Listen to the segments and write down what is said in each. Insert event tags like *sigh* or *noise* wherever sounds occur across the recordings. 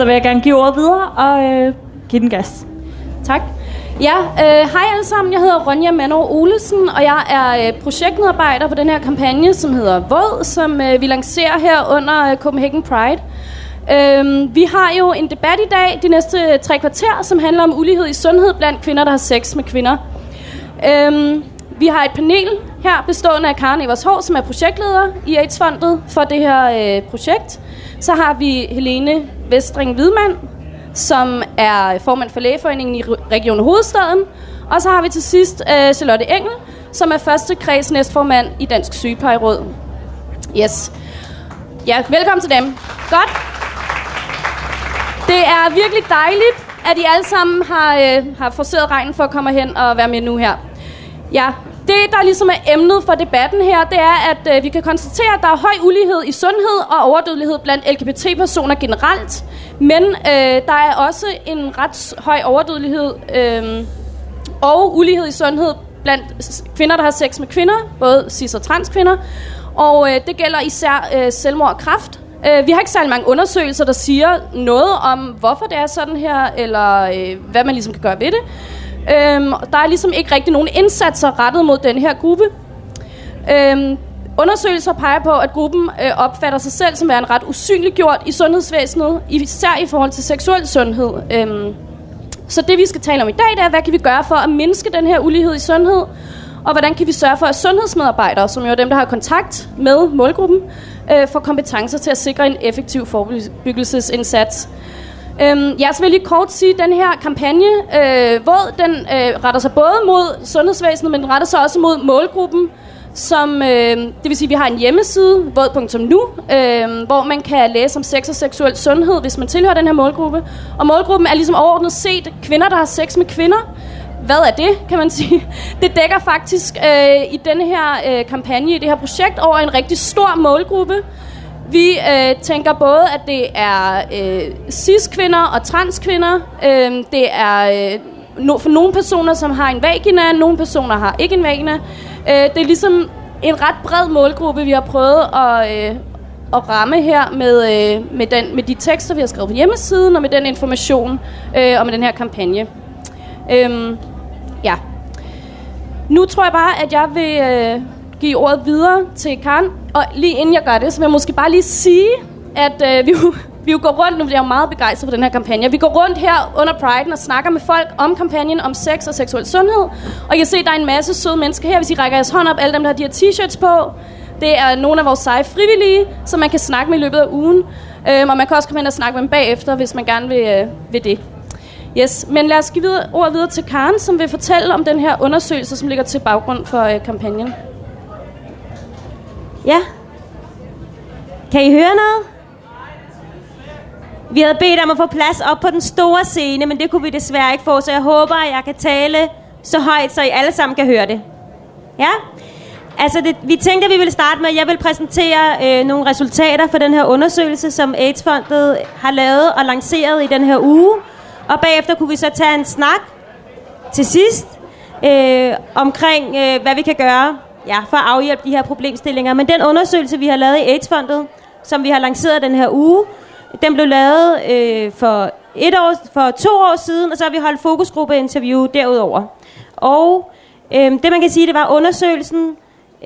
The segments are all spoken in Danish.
så vil jeg gerne give ordet videre og øh, give den gas. Tak. Ja, øh, hej alle sammen. Jeg hedder Ronja Manor Olesen, og jeg er øh, projektmedarbejder på den her kampagne, som hedder Våd, som øh, vi lancerer her under øh, Copenhagen Pride. Øh, vi har jo en debat i dag, de næste tre kvarter, som handler om ulighed i sundhed blandt kvinder, der har sex med kvinder. Øh, vi har et panel her, bestående af Karen Evershov, som er projektleder i AIDS-fondet for det her øh, projekt. Så har vi Helene Vestring Hvidmand, som er formand for Lægeforeningen i Region Hovedstaden. Og så har vi til sidst øh, Charlotte Engel, som er første kreds næstformand i Dansk Sygeplejeråd. Yes. Ja, velkommen til dem. Godt. Det er virkelig dejligt, at I alle sammen har, øh, har forsøgt regnen for at komme hen og være med nu her. Ja, det, der ligesom er emnet for debatten her, det er, at øh, vi kan konstatere, at der er høj ulighed i sundhed og overdødelighed blandt LGBT-personer generelt. Men øh, der er også en ret høj overdødelighed øh, og ulighed i sundhed blandt kvinder, der har sex med kvinder, både cis- og transkvinder. Og øh, det gælder især øh, selvmord og kræft. Øh, vi har ikke særlig mange undersøgelser, der siger noget om, hvorfor det er sådan her, eller øh, hvad man ligesom kan gøre ved det. Øhm, der er ligesom ikke rigtig nogen indsatser rettet mod den her gruppe. Øhm, undersøgelser peger på, at gruppen øh, opfatter sig selv som en ret usynliggjort i sundhedsvæsenet, især i forhold til seksuel sundhed. Øhm, så det vi skal tale om i dag, det er, hvad kan vi gøre for at mindske den her ulighed i sundhed, og hvordan kan vi sørge for, at sundhedsmedarbejdere, som jo er dem, der har kontakt med målgruppen, øh, får kompetencer til at sikre en effektiv forebyggelsesindsats. Øhm, jeg vil lige kort sige, at den her kampagne, øh, hvor den øh, retter sig både mod sundhedsvæsenet, men den retter sig også mod målgruppen, som, øh, det vil sige, at vi har en hjemmeside, våd.nu, øh, hvor man kan læse om sex og seksuel sundhed, hvis man tilhører den her målgruppe. Og målgruppen er ligesom overordnet set kvinder, der har sex med kvinder. Hvad er det, kan man sige? *laughs* Det dækker faktisk øh, i denne her øh, kampagne, i det her projekt, over en rigtig stor målgruppe, vi øh, tænker både, at det er øh, cis-kvinder og transkvinder. Øh, det er øh, no, for nogle personer, som har en vagina, nogle personer har ikke en vagina. Øh, det er ligesom en ret bred målgruppe, vi har prøvet at, øh, at ramme her med, øh, med, den, med de tekster, vi har skrevet på hjemmesiden, og med den information øh, og med den her kampagne. Øh, ja. Nu tror jeg bare, at jeg vil... Øh, give ordet videre til Karen. Og lige inden jeg gør det, så vil jeg måske bare lige sige, at øh, vi, jo, *laughs* vi jo går rundt, nu bliver jeg meget begejstret for den her kampagne. Vi går rundt her under Pride og snakker med folk om kampagnen om sex og seksuel sundhed. Og I kan se, at der er en masse søde mennesker her. Hvis I rækker jeres hånd op, alle dem, der har de her t-shirts på, det er nogle af vores seje frivillige, som man kan snakke med i løbet af ugen. Øhm, og man kan også komme ind og snakke med dem bagefter, hvis man gerne vil, øh, vil det. Yes, men lad os give videre, ordet videre til Karen, som vil fortælle om den her undersøgelse, som ligger til baggrund for øh, kampagnen. Ja. Kan I høre noget? Vi havde bedt om at få plads op på den store scene, men det kunne vi desværre ikke få, så jeg håber, at jeg kan tale så højt, så I alle sammen kan høre det. Ja? Altså, det, vi tænkte, at vi ville starte med, at jeg vil præsentere øh, nogle resultater for den her undersøgelse, som AIDS-fondet har lavet og lanceret i den her uge. Og bagefter kunne vi så tage en snak til sidst øh, omkring, øh, hvad vi kan gøre ja, for at afhjælpe de her problemstillinger. Men den undersøgelse, vi har lavet i AIDS-fondet, som vi har lanceret den her uge, den blev lavet øh, for, et år, for to år siden, og så har vi holdt fokusgruppeinterview derudover. Og øh, det man kan sige, det var, undersøgelsen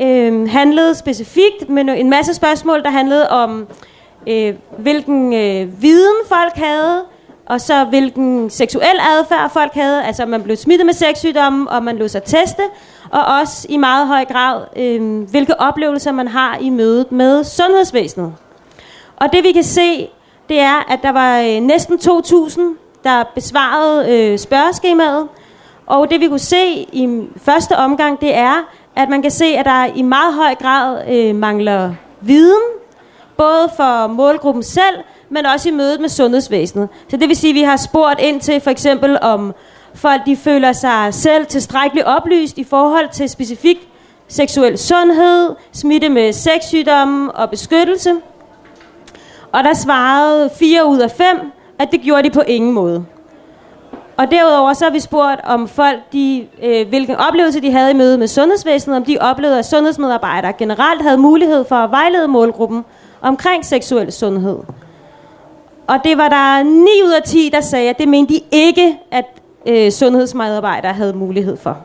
øh, handlede specifikt med en masse spørgsmål, der handlede om, øh, hvilken øh, viden folk havde, og så hvilken seksuel adfærd folk havde, altså om man blev smittet med sexsygdomme, og man lod sig teste, og også i meget høj grad, øh, hvilke oplevelser man har i mødet med sundhedsvæsenet. Og det vi kan se, det er, at der var øh, næsten 2.000, der besvarede øh, spørgeskemaet, og det vi kunne se i første omgang, det er, at man kan se, at der i meget høj grad øh, mangler viden, både for målgruppen selv, men også i mødet med sundhedsvæsenet. Så det vil sige, at vi har spurgt ind til for eksempel om folk de føler sig selv tilstrækkeligt oplyst i forhold til specifik seksuel sundhed, smitte med sexsygdomme og beskyttelse. Og der svarede 4 ud af 5, at det gjorde de på ingen måde. Og derudover så har vi spurgt om folk, de, øh, hvilken oplevelse de havde i møde med sundhedsvæsenet, om de oplevede, at sundhedsmedarbejdere generelt havde mulighed for at vejlede målgruppen omkring seksuel sundhed. Og det var der 9 ud af 10, der sagde, at det mente de ikke, at øh, sundhedsmedarbejdere havde mulighed for.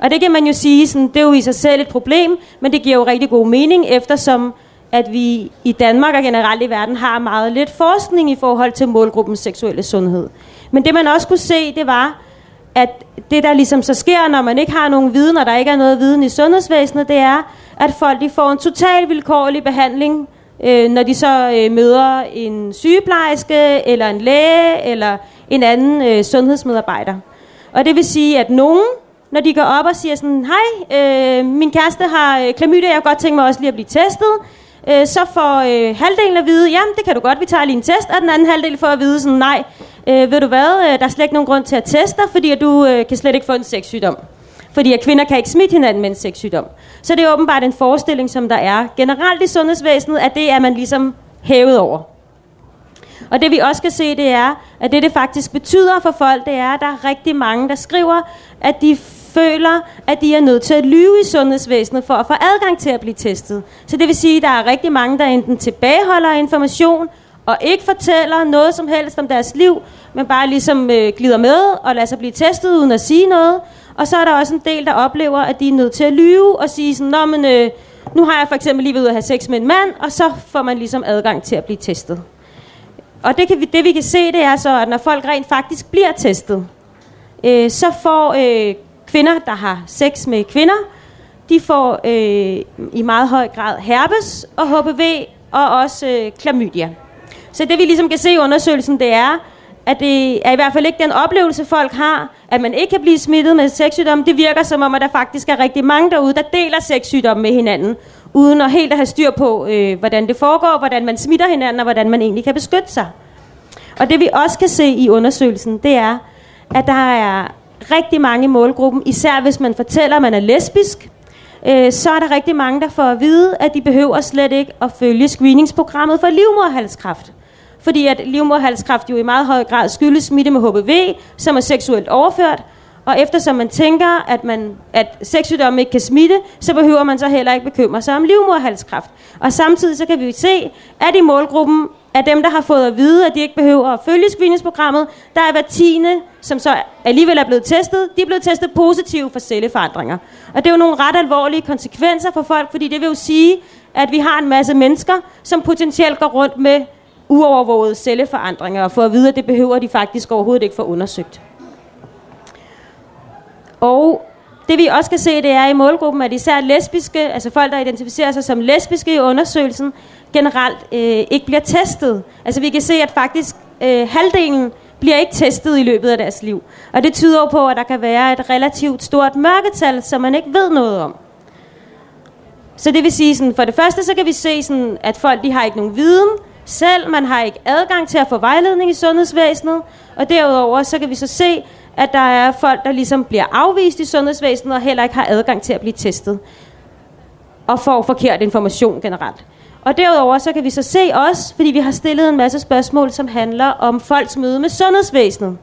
Og det kan man jo sige, sådan, det er jo i sig selv et problem, men det giver jo rigtig god mening, eftersom at vi i Danmark og generelt i verden har meget lidt forskning i forhold til målgruppens seksuelle sundhed. Men det man også kunne se, det var, at det der ligesom så sker, når man ikke har nogen viden, og der ikke er noget viden i sundhedsvæsenet, det er, at folk de får en total vilkårlig behandling, øh, når de så øh, møder en sygeplejerske, eller en læge, eller en anden øh, sundhedsmedarbejder. Og det vil sige, at nogen, når de går op og siger sådan, hej, øh, min kæreste har øh, klamydia, jeg kunne godt tænke mig også lige at blive testet, øh, så får øh, halvdelen at vide, jamen det kan du godt, vi tager lige en test, og den anden halvdel får at vide sådan, nej, øh, ved du hvad, øh, der er slet ikke nogen grund til at teste dig, fordi at du øh, kan slet ikke få en sexsygdom. Fordi at kvinder kan ikke smitte hinanden med en sexsygdom. Så det er åbenbart en forestilling, som der er generelt i sundhedsvæsenet, at det er man ligesom hævet over. Og det vi også kan se, det er, at det det faktisk betyder for folk, det er, at der er rigtig mange, der skriver, at de føler, at de er nødt til at lyve i sundhedsvæsenet for at få adgang til at blive testet. Så det vil sige, at der er rigtig mange, der enten tilbageholder information og ikke fortæller noget som helst om deres liv, men bare ligesom øh, glider med og lader sig blive testet uden at sige noget. Og så er der også en del, der oplever, at de er nødt til at lyve og sige sådan, Nå, men, øh, nu har jeg for eksempel lige ved at have sex med en mand, og så får man ligesom adgang til at blive testet. Og det, kan vi, det vi kan se, det er så, at når folk rent faktisk bliver testet, øh, så får øh, kvinder, der har sex med kvinder, de får øh, i meget høj grad herpes og HPV og også øh, klamydia. Så det vi ligesom kan se i undersøgelsen, det er, at det er i hvert fald ikke den oplevelse, folk har, at man ikke kan blive smittet med sexsygdomme. Det virker som om, at der faktisk er rigtig mange derude, der deler sexsygdomme med hinanden, uden at helt at have styr på, øh, hvordan det foregår, hvordan man smitter hinanden, og hvordan man egentlig kan beskytte sig. Og det vi også kan se i undersøgelsen, det er, at der er rigtig mange i målgruppen, især hvis man fortæller, at man er lesbisk, øh, så er der rigtig mange, der får at vide, at de behøver slet ikke at følge screeningsprogrammet for livmoderhalskræft. Fordi at livmoderhalskræft jo i meget høj grad skyldes smitte med HPV, som er seksuelt overført, og eftersom man tænker, at, man, at sexsygdomme ikke kan smitte, så behøver man så heller ikke bekymre sig om livmoderhalskræft. Og samtidig så kan vi se, at i målgruppen af dem, der har fået at vide, at de ikke behøver at følge screeningsprogrammet, der er hver tiende, som så alligevel er blevet testet, de er blevet testet positive for celleforandringer. Og det er jo nogle ret alvorlige konsekvenser for folk, fordi det vil jo sige, at vi har en masse mennesker, som potentielt går rundt med uovervågede celleforandringer, og får at vide, at det behøver de faktisk overhovedet ikke få undersøgt. Og det vi også kan se, det er i målgruppen, at især lesbiske, altså folk, der identificerer sig som lesbiske i undersøgelsen, generelt øh, ikke bliver testet. Altså vi kan se, at faktisk øh, halvdelen bliver ikke testet i løbet af deres liv. Og det tyder på, at der kan være et relativt stort mørketal, som man ikke ved noget om. Så det vil sige, sådan, for det første, så kan vi se, sådan, at folk de har ikke nogen viden selv. Man har ikke adgang til at få vejledning i sundhedsvæsenet. Og derudover, så kan vi så se, at der er folk, der ligesom bliver afvist i sundhedsvæsenet, og heller ikke har adgang til at blive testet. Og får forkert information generelt. Og derudover så kan vi så se også, fordi vi har stillet en masse spørgsmål, som handler om folks møde med sundhedsvæsenet.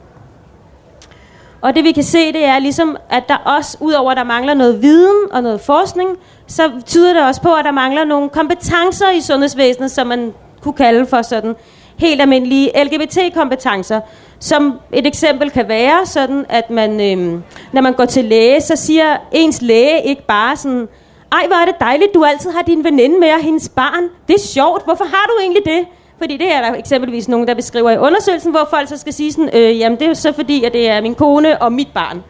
Og det vi kan se, det er ligesom, at der også, udover at der mangler noget viden og noget forskning, så tyder det også på, at der mangler nogle kompetencer i sundhedsvæsenet, som man kunne kalde for sådan helt almindelige LGBT-kompetencer. Som et eksempel kan være sådan, at man, øhm, når man går til læge, så siger ens læge ikke bare sådan, ej, hvor er det dejligt, du altid har din veninde med og hendes barn. Det er sjovt. Hvorfor har du egentlig det? Fordi det er der eksempelvis nogen, der beskriver i undersøgelsen, hvor folk så skal sige sådan, øh, jamen det er jo så fordi, at det er min kone og mit barn.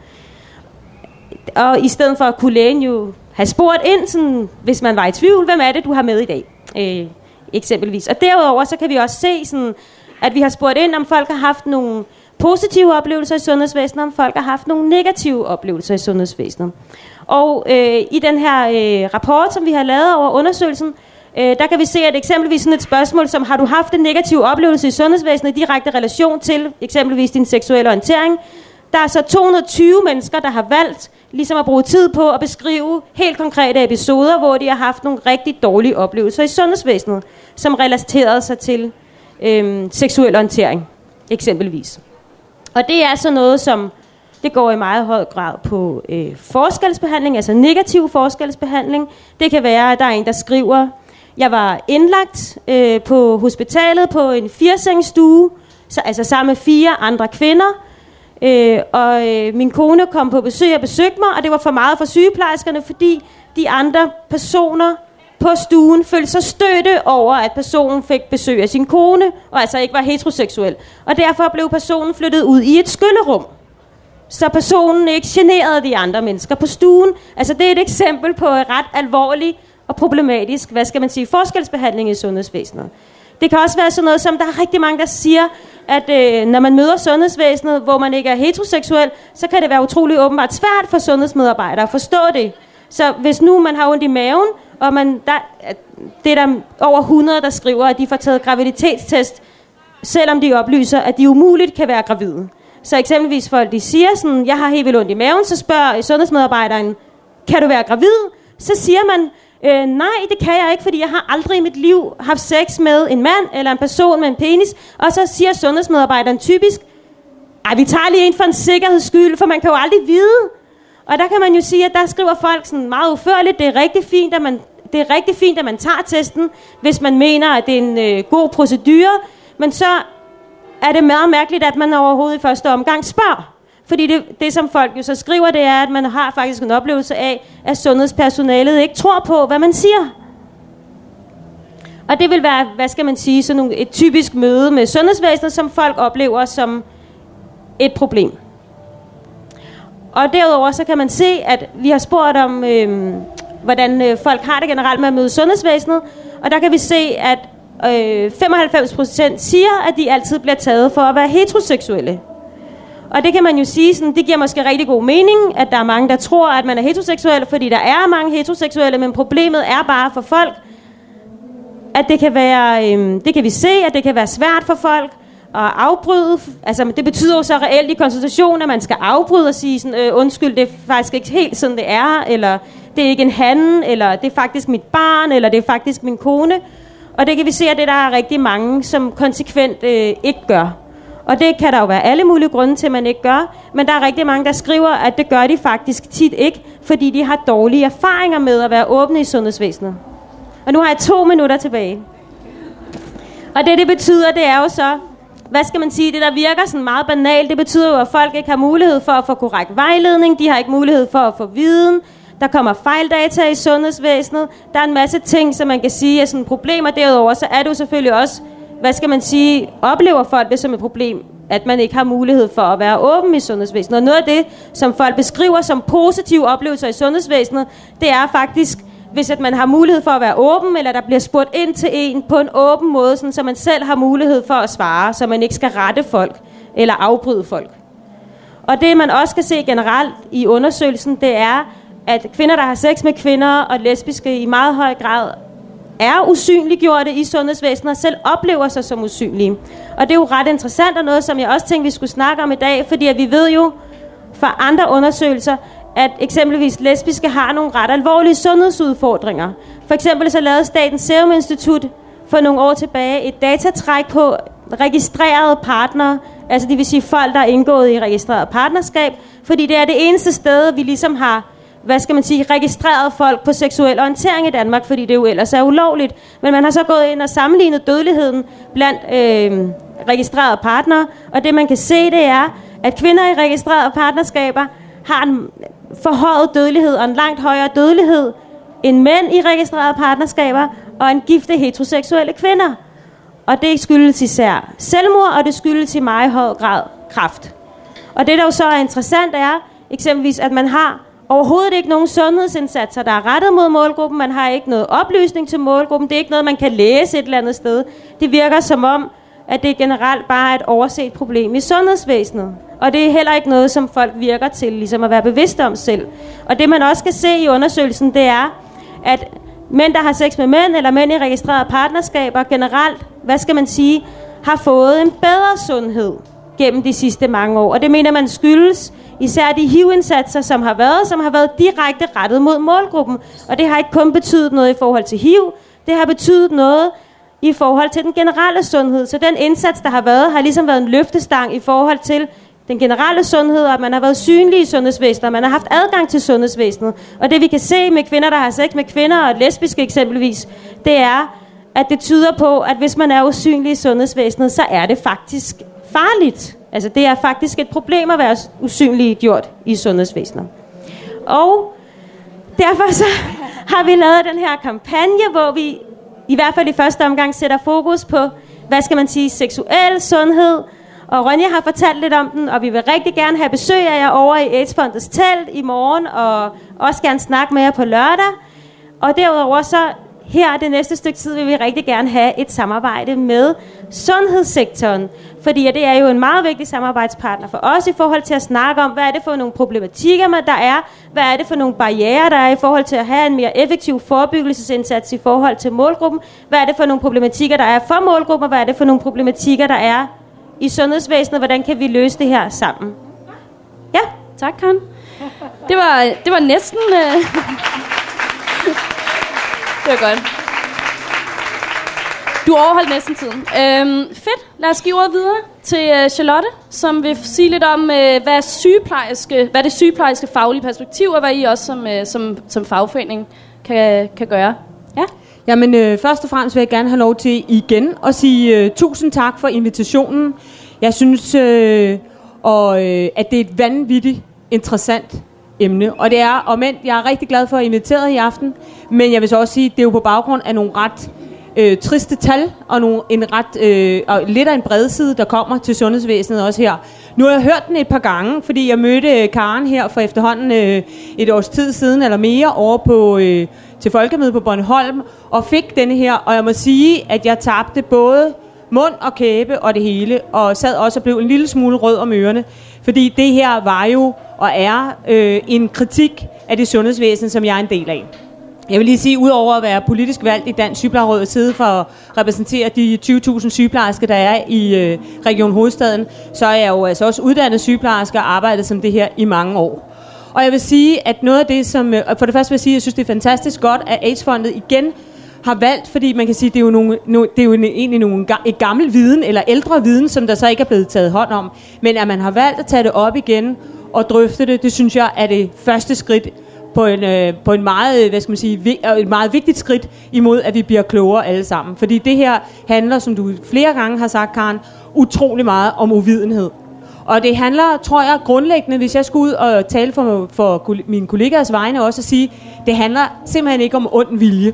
Og i stedet for at kunne lægen jo have spurgt ind, sådan, hvis man var i tvivl, hvem er det, du har med i dag? Øh, eksempelvis. Og derudover så kan vi også se, sådan, at vi har spurgt ind, om folk har haft nogle positive oplevelser i sundhedsvæsenet, om folk har haft nogle negative oplevelser i sundhedsvæsenet. Og øh, i den her øh, rapport, som vi har lavet over undersøgelsen, øh, der kan vi se, at eksempelvis sådan et spørgsmål som, har du haft en negativ oplevelse i sundhedsvæsenet i direkte relation til eksempelvis din seksuelle orientering? Der er så 220 mennesker, der har valgt ligesom at bruge tid på at beskrive helt konkrete episoder, hvor de har haft nogle rigtig dårlige oplevelser i sundhedsvæsenet, som relaterede sig til øh, seksuel orientering, eksempelvis. Og det er så noget, som det går i meget høj grad på øh, forskelsbehandling, altså negativ forskelsbehandling. Det kan være, at der er en, der skriver, Jeg var indlagt øh, på hospitalet på en firesengsstue, så, altså sammen med fire andre kvinder. Øh, og øh, min kone kom på besøg og besøgte mig, og det var for meget for sygeplejerskerne, fordi de andre personer på stuen følte sig støtte over, at personen fik besøg af sin kone, og altså ikke var heteroseksuel. Og derfor blev personen flyttet ud i et skyllerum, så personen ikke generede de andre mennesker på stuen. Altså det er et eksempel på et ret alvorlig og problematisk, hvad skal man sige, forskelsbehandling i sundhedsvæsenet. Det kan også være sådan noget, som der er rigtig mange, der siger, at øh, når man møder sundhedsvæsenet, hvor man ikke er heteroseksuel, så kan det være utrolig åbenbart svært for sundhedsmedarbejdere at forstå det. Så hvis nu man har ondt i maven, og man, der, det er der over 100, der skriver, at de får taget graviditetstest, selvom de oplyser, at de umuligt kan være gravide. Så eksempelvis folk, de siger sådan, jeg har helt vildt ondt i maven, så spørger sundhedsmedarbejderen, kan du være gravid? Så siger man, øh, nej, det kan jeg ikke, fordi jeg har aldrig i mit liv haft sex med en mand eller en person med en penis. Og så siger sundhedsmedarbejderen typisk, ej, vi tager lige en for en sikkerheds skyld, for man kan jo aldrig vide. Og der kan man jo sige, at der skriver folk sådan meget uførligt, det er rigtig fint, at man, det er rigtig fint, at man tager testen, hvis man mener, at det er en øh, god procedure. Men så er det meget mærkeligt, at man overhovedet i første omgang spørger. Fordi det, det, som folk jo så skriver, det er, at man har faktisk en oplevelse af, at sundhedspersonalet ikke tror på, hvad man siger. Og det vil være, hvad skal man sige, sådan nogle, et typisk møde med sundhedsvæsenet, som folk oplever som et problem. Og derudover så kan man se, at vi har spurgt om, øh, hvordan øh, folk har det generelt med at møde sundhedsvæsenet. Og der kan vi se, at øh, 95% siger, at de altid bliver taget for at være heteroseksuelle. Og det kan man jo sige, sådan, det giver måske rigtig god mening, at der er mange, der tror, at man er heteroseksuel, fordi der er mange heteroseksuelle, men problemet er bare for folk, at det kan være, øh, det kan vi se, at det kan være svært for folk at afbryde. Altså, det betyder jo så reelt i konsultation, at man skal afbryde og sige sådan, øh, undskyld, det er faktisk ikke helt sådan, det er, eller det er ikke en han, eller det er faktisk mit barn, eller det er faktisk min kone. Og det kan vi se, at det der er rigtig mange, som konsekvent øh, ikke gør. Og det kan der jo være alle mulige grunde til, at man ikke gør. Men der er rigtig mange, der skriver, at det gør de faktisk tit ikke, fordi de har dårlige erfaringer med at være åbne i sundhedsvæsenet. Og nu har jeg to minutter tilbage. Og det, det betyder, det er jo så, hvad skal man sige, det der virker sådan meget banalt, det betyder jo, at folk ikke har mulighed for at få korrekt vejledning, de har ikke mulighed for at få viden, der kommer fejldata i sundhedsvæsenet, der er en masse ting, som man kan sige er sådan problemer. Derudover så er det jo selvfølgelig også hvad skal man sige, oplever folk det som et problem, at man ikke har mulighed for at være åben i sundhedsvæsenet. Og noget af det, som folk beskriver som positive oplevelser i sundhedsvæsenet, det er faktisk, hvis at man har mulighed for at være åben, eller der bliver spurgt ind til en på en åben måde, sådan, så man selv har mulighed for at svare, så man ikke skal rette folk eller afbryde folk. Og det, man også kan se generelt i undersøgelsen, det er, at kvinder, der har sex med kvinder og lesbiske i meget høj grad er usynliggjorte i sundhedsvæsenet og selv oplever sig som usynlige. Og det er jo ret interessant og noget, som jeg også tænkte, vi skulle snakke om i dag, fordi at vi ved jo fra andre undersøgelser, at eksempelvis lesbiske har nogle ret alvorlige sundhedsudfordringer. For eksempel så lavede Statens Serum Institut for nogle år tilbage et datatræk på registrerede partnere, altså det vil sige folk, der er indgået i registreret partnerskab, fordi det er det eneste sted, vi ligesom har hvad skal man sige, registreret folk på seksuel orientering i Danmark, fordi det jo ellers er ulovligt. Men man har så gået ind og sammenlignet dødeligheden blandt øh, registrerede partnere, og det man kan se, det er, at kvinder i registrerede partnerskaber har en forhøjet dødelighed og en langt højere dødelighed end mænd i registrerede partnerskaber og en gifte heteroseksuelle kvinder. Og det skyldes især selvmord, og det skyldes i meget høj grad kraft. Og det, der jo så er interessant, er eksempelvis, at man har overhovedet ikke nogen sundhedsindsatser, der er rettet mod målgruppen. Man har ikke noget oplysning til målgruppen. Det er ikke noget, man kan læse et eller andet sted. Det virker som om, at det generelt bare er et overset problem i sundhedsvæsenet. Og det er heller ikke noget, som folk virker til ligesom at være bevidste om selv. Og det man også kan se i undersøgelsen, det er, at mænd, der har sex med mænd, eller mænd i registrerede partnerskaber generelt, hvad skal man sige, har fået en bedre sundhed gennem de sidste mange år. Og det mener man skyldes især de HIV-indsatser, som har været, som har været direkte rettet mod målgruppen. Og det har ikke kun betydet noget i forhold til HIV, det har betydet noget i forhold til den generelle sundhed. Så den indsats, der har været, har ligesom været en løftestang i forhold til den generelle sundhed, og at man har været synlig i sundhedsvæsenet, og man har haft adgang til sundhedsvæsenet. Og det vi kan se med kvinder, der har sex med kvinder, og lesbiske eksempelvis, det er, at det tyder på, at hvis man er usynlig i sundhedsvæsenet, så er det faktisk farligt. Altså det er faktisk et problem at være usynligt gjort i sundhedsvæsenet. Og derfor så *laughs* har vi lavet den her kampagne, hvor vi i hvert fald i første omgang sætter fokus på, hvad skal man sige, seksuel sundhed. Og Ronja har fortalt lidt om den, og vi vil rigtig gerne have besøg af jer over i AIDS-fondets telt i morgen, og også gerne snakke med jer på lørdag. Og derudover så her det næste stykke tid vil vi rigtig gerne have et samarbejde med sundhedssektoren. Fordi det er jo en meget vigtig samarbejdspartner for os i forhold til at snakke om, hvad er det for nogle problematikker, der er, hvad er det for nogle barriere, der er i forhold til at have en mere effektiv forebyggelsesindsats i forhold til målgruppen, hvad er det for nogle problematikker, der er for målgruppen, og hvad er det for nogle problematikker, der er i sundhedsvæsenet, hvordan kan vi løse det her sammen. Ja, tak Karen. Det var, det var næsten... Uh det var godt. Du overholdt næsten tiden. Øhm, fedt. Lad os give ordet videre til øh, Charlotte, som vil sige lidt om, øh, hvad, sygeplejerske, hvad det sygeplejerske faglige perspektiv, og hvad I også som, øh, som, som fagforening kan, kan gøre. Ja. Jamen, øh, først og fremmest vil jeg gerne have lov til igen at sige øh, tusind tak for invitationen. Jeg synes, øh, og, øh, at det er et vanvittigt interessant emne. Og det er, og men, jeg er rigtig glad for at inviteret i aften, men jeg vil så også sige, det er jo på baggrund af nogle ret øh, triste tal, og nogle, en ret, øh, og lidt af en bredside, der kommer til sundhedsvæsenet også her. Nu har jeg hørt den et par gange, fordi jeg mødte øh, Karen her for efterhånden øh, et års tid siden, eller mere, over på, øh, til Folkemødet på Bornholm, og fik denne her, og jeg må sige, at jeg tabte både mund og kæbe og det hele, og sad også og blev en lille smule rød om ørerne, fordi det her var jo og er øh, en kritik af det sundhedsvæsen, som jeg er en del af. Jeg vil lige sige, udover at være politisk valgt i Dansk Sygeplejeråd og sidde for at repræsentere de 20.000 sygeplejersker, der er i øh, Region Hovedstaden, så er jeg jo altså også uddannet sygeplejerske og arbejdet som det her i mange år. Og jeg vil sige, at noget af det, som... Øh, for det første vil jeg sige, at jeg synes, det er fantastisk godt, at AIDS-fondet igen har valgt, fordi man kan sige, det er jo, nogle, no, det er jo egentlig nogle, et gammel viden, eller ældre viden, som der så ikke er blevet taget hånd om. Men at man har valgt at tage det op igen og drøfte det, det synes jeg er det første skridt på en, øh, på en meget, øh, hvad skal man sige, vi, øh, et meget vigtigt skridt imod, at vi bliver klogere alle sammen. Fordi det her handler, som du flere gange har sagt, Karen, utrolig meget om uvidenhed. Og det handler, tror jeg, grundlæggende, hvis jeg skulle ud og tale for, for mine kollegaers vegne også, at sige, det handler simpelthen ikke om ond vilje.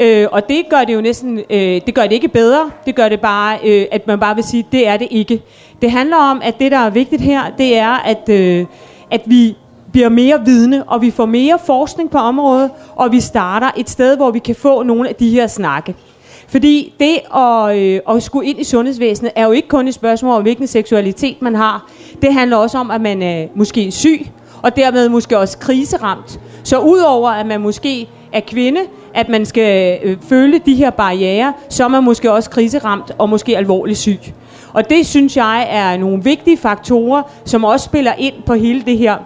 Øh, og det gør det jo næsten, øh, det gør det ikke bedre, det gør det bare, øh, at man bare vil sige, det er det ikke. Det handler om, at det, der er vigtigt her, det er, at, øh, at vi bliver mere vidne, og vi får mere forskning på området, og vi starter et sted, hvor vi kan få nogle af de her snakke. Fordi det at, øh, at skulle ind i sundhedsvæsenet er jo ikke kun et spørgsmål om, hvilken seksualitet man har. Det handler også om, at man er måske syg, og dermed måske også kriseramt. Så udover at man måske er kvinde, at man skal øh, føle de her barriere, så er man måske også kriseramt og måske alvorligt syg. Og det synes jeg er nogle vigtige faktorer, som også spiller ind på hele det her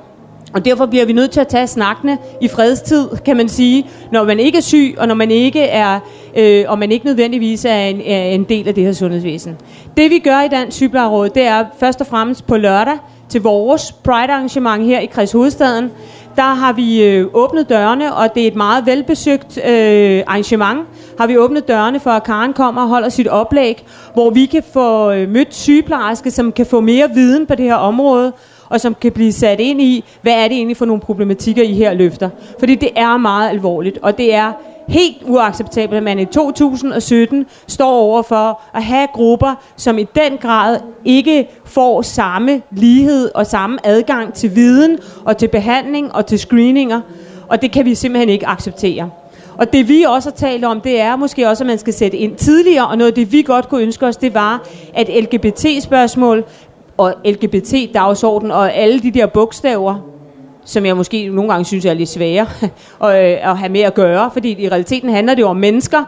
og derfor bliver vi nødt til at tage snakkene i fredstid, kan man sige, når man ikke er syg, og når man ikke er, øh, og man ikke nødvendigvis er en, er en del af det her sundhedsvæsen. Det vi gør i Dansk Sygeplejeråd, det er først og fremmest på lørdag til vores Pride-arrangement her i Kreds Hovedstaden. Der har vi øh, åbnet dørene, og det er et meget velbesøgt øh, arrangement. Har vi åbnet dørene for, at Karen kommer og holder sit oplæg, hvor vi kan få øh, mødt sygeplejersker, som kan få mere viden på det her område, og som kan blive sat ind i, hvad er det egentlig for nogle problematikker, I her løfter. Fordi det er meget alvorligt, og det er helt uacceptabelt, at man i 2017 står over for at have grupper, som i den grad ikke får samme lighed og samme adgang til viden og til behandling og til screeninger. Og det kan vi simpelthen ikke acceptere. Og det vi også har talt om, det er måske også, at man skal sætte ind tidligere, og noget af det vi godt kunne ønske os, det var, at LGBT-spørgsmål og LGBT-dagsorden og alle de der bogstaver, som jeg måske nogle gange synes er lidt svære *laughs* at, øh, at have med at gøre, fordi i realiteten handler det jo om mennesker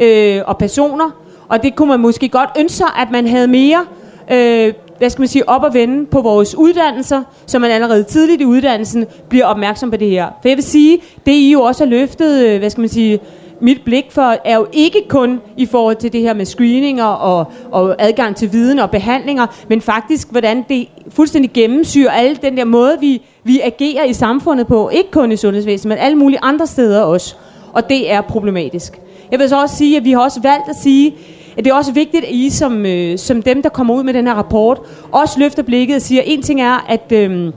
øh, og personer, og det kunne man måske godt ønske sig, at man havde mere øh, hvad skal man sige, op og vende på vores uddannelser, så man allerede tidligt i uddannelsen bliver opmærksom på det her. For jeg vil sige, det I jo også har løftet, øh, hvad skal man sige, mit blik for er jo ikke kun i forhold til det her med screeninger og, og adgang til viden og behandlinger, men faktisk hvordan det fuldstændig gennemsyrer alle den der måde, vi, vi agerer i samfundet på. Ikke kun i sundhedsvæsenet, men alle mulige andre steder også. Og det er problematisk. Jeg vil så også sige, at vi har også valgt at sige, at det er også vigtigt, at I som, øh, som dem, der kommer ud med den her rapport, også løfter blikket og siger, en ting er, at... Øh,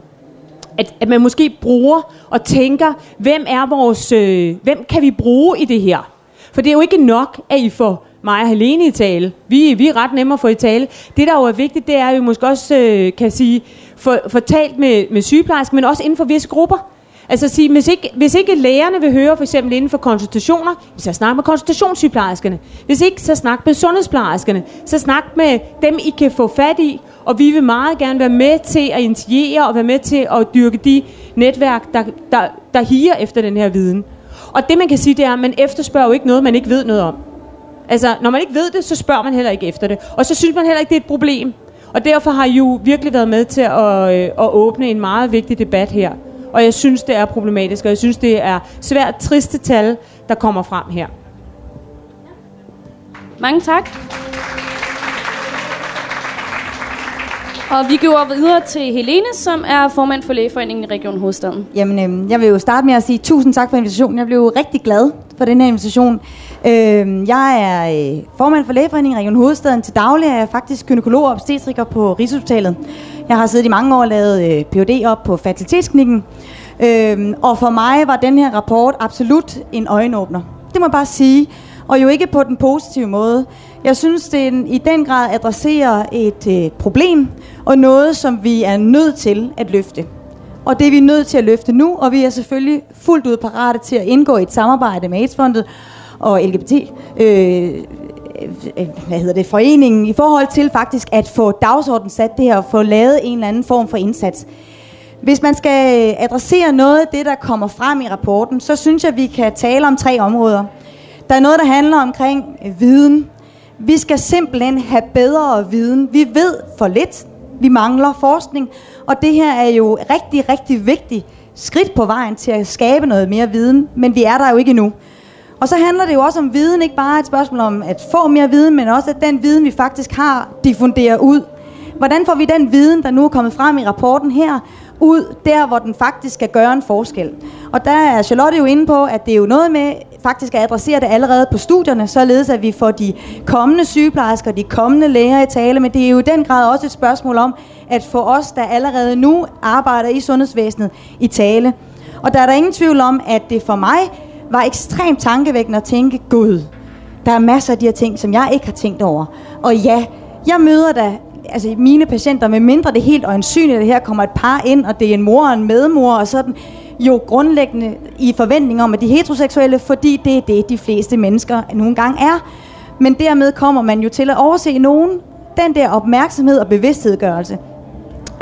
at, at man måske bruger og tænker, hvem er vores, øh, hvem kan vi bruge i det her? For det er jo ikke nok, at I får mig og Helene i tale. Vi, vi er ret nemme at få i tale. Det, der jo er vigtigt, det er, at vi måske også øh, kan sige, fortalt med, med sygeplejersker, men også inden for visse grupper. Altså sige, hvis ikke, hvis ikke lægerne vil høre for eksempel inden for konsultationer, så snak med konsultationssygeplejerskerne. Hvis ikke, så snak med sundhedsplejerskerne. Så snak med dem, I kan få fat i. Og vi vil meget gerne være med til at initiere og være med til at dyrke de netværk, der, der, der higer efter den her viden. Og det man kan sige, det er, at man efterspørger jo ikke noget, man ikke ved noget om. Altså, når man ikke ved det, så spørger man heller ikke efter det. Og så synes man heller ikke, det er et problem. Og derfor har I jo virkelig været med til at, øh, at åbne en meget vigtig debat her. Og jeg synes, det er problematisk, og jeg synes, det er svært triste tal, der kommer frem her. Mange tak. Og vi går videre til Helene, som er formand for Lægeforeningen i Region Hovedstaden. Jamen, øh, jeg vil jo starte med at sige tusind tak for invitationen. Jeg blev rigtig glad for den her invitation. Øh, jeg er øh, formand for Lægeforeningen Region Hovedstaden. Til daglig er jeg faktisk gynekolog og obstetriker på Rigshospitalet. Jeg har siddet i mange år og lavet øh, Ph.D. op på fertilitetsklinikken. Øh, og for mig var den her rapport absolut en øjenåbner. Det må jeg bare sige. Og jo ikke på den positive måde. Jeg synes, det i den grad adresserer et øh, problem, og noget, som vi er nødt til at løfte. Og det er vi nødt til at løfte nu, og vi er selvfølgelig fuldt ud parate til at indgå i et samarbejde med AIDS-fondet og LGBT, øh, øh, øh, hvad hedder det, foreningen, i forhold til faktisk at få dagsordenen sat det her, og få lavet en eller anden form for indsats. Hvis man skal adressere noget af det, der kommer frem i rapporten, så synes jeg, at vi kan tale om tre områder. Der er noget, der handler omkring viden. Vi skal simpelthen have bedre viden. Vi ved for lidt. Vi mangler forskning. Og det her er jo rigtig, rigtig vigtigt skridt på vejen til at skabe noget mere viden. Men vi er der jo ikke endnu. Og så handler det jo også om viden, ikke bare et spørgsmål om at få mere viden, men også at den viden, vi faktisk har, diffunderer ud. Hvordan får vi den viden, der nu er kommet frem i rapporten her, ud der, hvor den faktisk skal gøre en forskel? Og der er Charlotte jo inde på, at det er jo noget med faktisk at adressere det allerede på studierne, således at vi får de kommende sygeplejersker, de kommende læger i tale, men det er jo i den grad også et spørgsmål om at få os, der allerede nu arbejder i sundhedsvæsenet, i tale. Og der er der ingen tvivl om, at det for mig var ekstremt tankevækkende at tænke, Gud, der er masser af de her ting, som jeg ikke har tænkt over. Og ja, jeg møder da altså mine patienter, med mindre det er helt øjensynligt, at det her kommer et par ind, og det er en mor og en medmor og sådan, jo grundlæggende i forventning om, at de er heteroseksuelle, fordi det er det, de fleste mennesker nogle gange er. Men dermed kommer man jo til at overse nogen den der opmærksomhed og bevidsthedgørelse.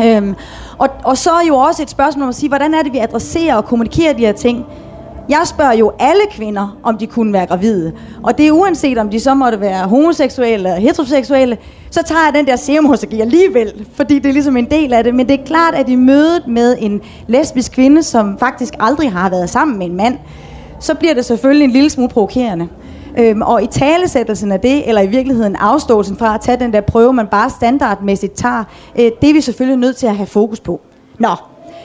Øhm, og, og så er jo også et spørgsmål om at sige, hvordan er det, vi adresserer og kommunikerer de her ting. Jeg spørger jo alle kvinder, om de kunne være gravide. Og det er uanset, om de så måtte være homoseksuelle eller heteroseksuelle, så tager jeg den der serumostergi alligevel, fordi det er ligesom en del af det. Men det er klart, at i mødet med en lesbisk kvinde, som faktisk aldrig har været sammen med en mand, så bliver det selvfølgelig en lille smule provokerende. Øhm, og i talesættelsen af det, eller i virkeligheden afståelsen fra at tage den der prøve, man bare standardmæssigt tager, øh, det er vi selvfølgelig nødt til at have fokus på. Nå,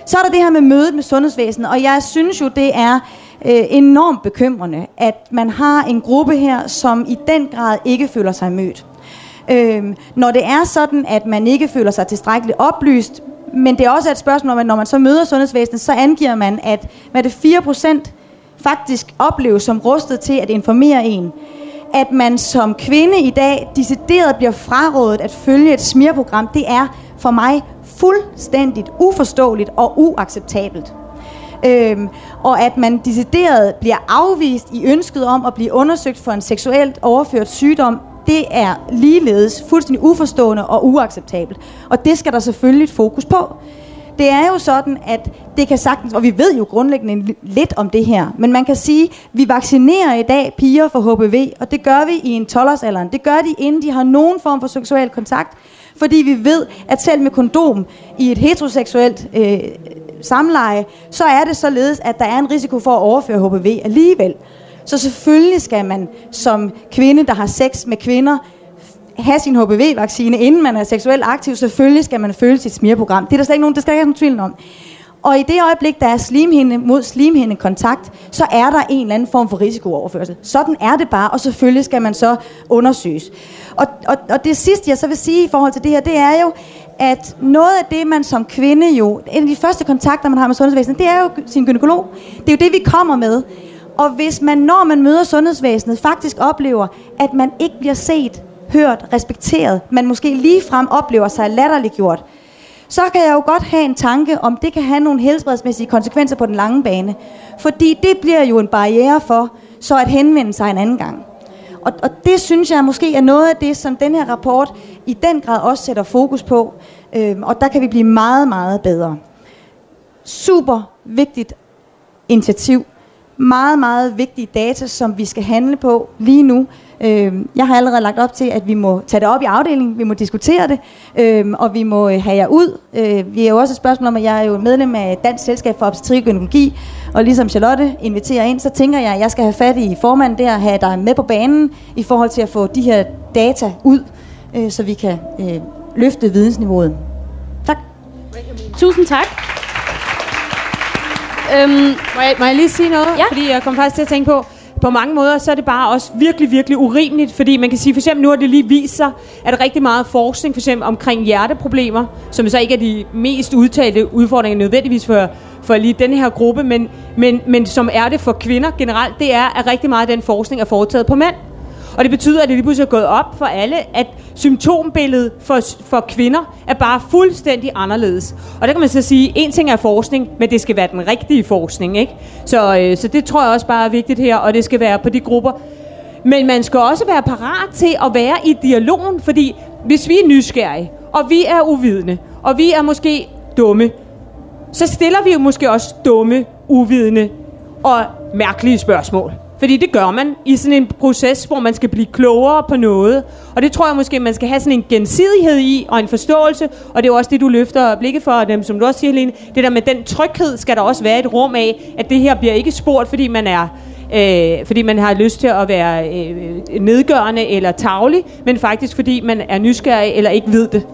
så er der det her med mødet med sundhedsvæsenet, og jeg synes jo, det er øh, enormt bekymrende, at man har en gruppe her, som i den grad ikke føler sig mødt. Øh, når det er sådan, at man ikke føler sig tilstrækkeligt oplyst, men det er også et spørgsmål om, at når man så møder sundhedsvæsenet, så angiver man, at hvad det 4% faktisk opleves som rustet til at informere en. At man som kvinde i dag decideret bliver frarådet at følge et smirprogram, det er for mig fuldstændigt uforståeligt og uacceptabelt. Øhm, og at man decideret bliver afvist i ønsket om at blive undersøgt for en seksuelt overført sygdom, det er ligeledes fuldstændig uforstående og uacceptabelt. Og det skal der selvfølgelig et fokus på. Det er jo sådan, at det kan sagtens, og vi ved jo grundlæggende lidt om det her, men man kan sige, at vi vaccinerer i dag piger for HPV, og det gør vi i en 12-årsalderen. Det gør de, inden de har nogen form for seksuel kontakt, fordi vi ved, at selv med kondom i et heteroseksuelt øh, samleje, så er det således, at der er en risiko for at overføre HPV alligevel. Så selvfølgelig skal man som kvinde, der har sex med kvinder, have sin HPV-vaccine, inden man er seksuelt aktiv. Selvfølgelig skal man følge sit smirprogram. Det er der slet ikke nogen, der skal ikke have nogen tvivl om. Og i det øjeblik, der er slimhinde mod slimhinde kontakt, så er der en eller anden form for risikooverførsel. Sådan er det bare, og selvfølgelig skal man så undersøges. Og, og, og det sidste, jeg så vil sige i forhold til det her, det er jo, at noget af det, man som kvinde jo, en af de første kontakter, man har med sundhedsvæsenet, det er jo sin gynekolog. Det er jo det, vi kommer med. Og hvis man, når man møder sundhedsvæsenet, faktisk oplever, at man ikke bliver set, hørt, respekteret, man måske lige frem oplever sig latterliggjort, så kan jeg jo godt have en tanke om, det kan have nogle helbredsmæssige konsekvenser på den lange bane. Fordi det bliver jo en barriere for, så at henvende sig en anden gang. Og, og det synes jeg måske er noget af det, som den her rapport i den grad også sætter fokus på. Øh, og der kan vi blive meget, meget bedre. Super vigtigt initiativ. Meget, meget vigtige data, som vi skal handle på lige nu. Øh, jeg har allerede lagt op til, at vi må tage det op i afdelingen, vi må diskutere det, øh, og vi må øh, have jer ud. Øh, vi er jo også et spørgsmål om, at jeg er jo medlem af Dansk Selskab for Obstetrik og Gynækologi, og ligesom Charlotte inviterer ind, så tænker jeg, at jeg skal have fat i formanden der, have dig med på banen i forhold til at få de her data ud, øh, så vi kan øh, løfte vidensniveauet. Tak. Tusind tak. Øhm, Må jeg, må jeg lige sige noget? Ja. Fordi jeg kom faktisk til at tænke på, på mange måder, så er det bare også virkelig, virkelig urimeligt, fordi man kan sige, for eksempel nu har det lige vist sig, at der er rigtig meget forskning, for eksempel omkring hjerteproblemer, som så ikke er de mest udtalte udfordringer nødvendigvis for, for lige den her gruppe, men, men, men som er det for kvinder generelt, det er, at rigtig meget af den forskning er foretaget på mænd. Og det betyder, at det lige pludselig er gået op for alle, at symptombilledet for, for kvinder er bare fuldstændig anderledes. Og der kan man så sige, en ting er forskning, men det skal være den rigtige forskning. Ikke? Så, øh, så det tror jeg også bare er vigtigt her, og det skal være på de grupper. Men man skal også være parat til at være i dialogen, fordi hvis vi er nysgerrige, og vi er uvidende, og vi er måske dumme, så stiller vi jo måske også dumme, uvidende og mærkelige spørgsmål. Fordi det gør man i sådan en proces, hvor man skal blive klogere på noget. Og det tror jeg måske, man skal have sådan en gensidighed i, og en forståelse. Og det er jo også det, du løfter blikket for, dem, som du også siger, Helene. Det der med den tryghed, skal der også være et rum af, at det her bliver ikke spurgt, fordi man er øh, fordi man har lyst til at være øh, øh nedgørende eller tavlig, men faktisk fordi man er nysgerrig eller ikke ved det.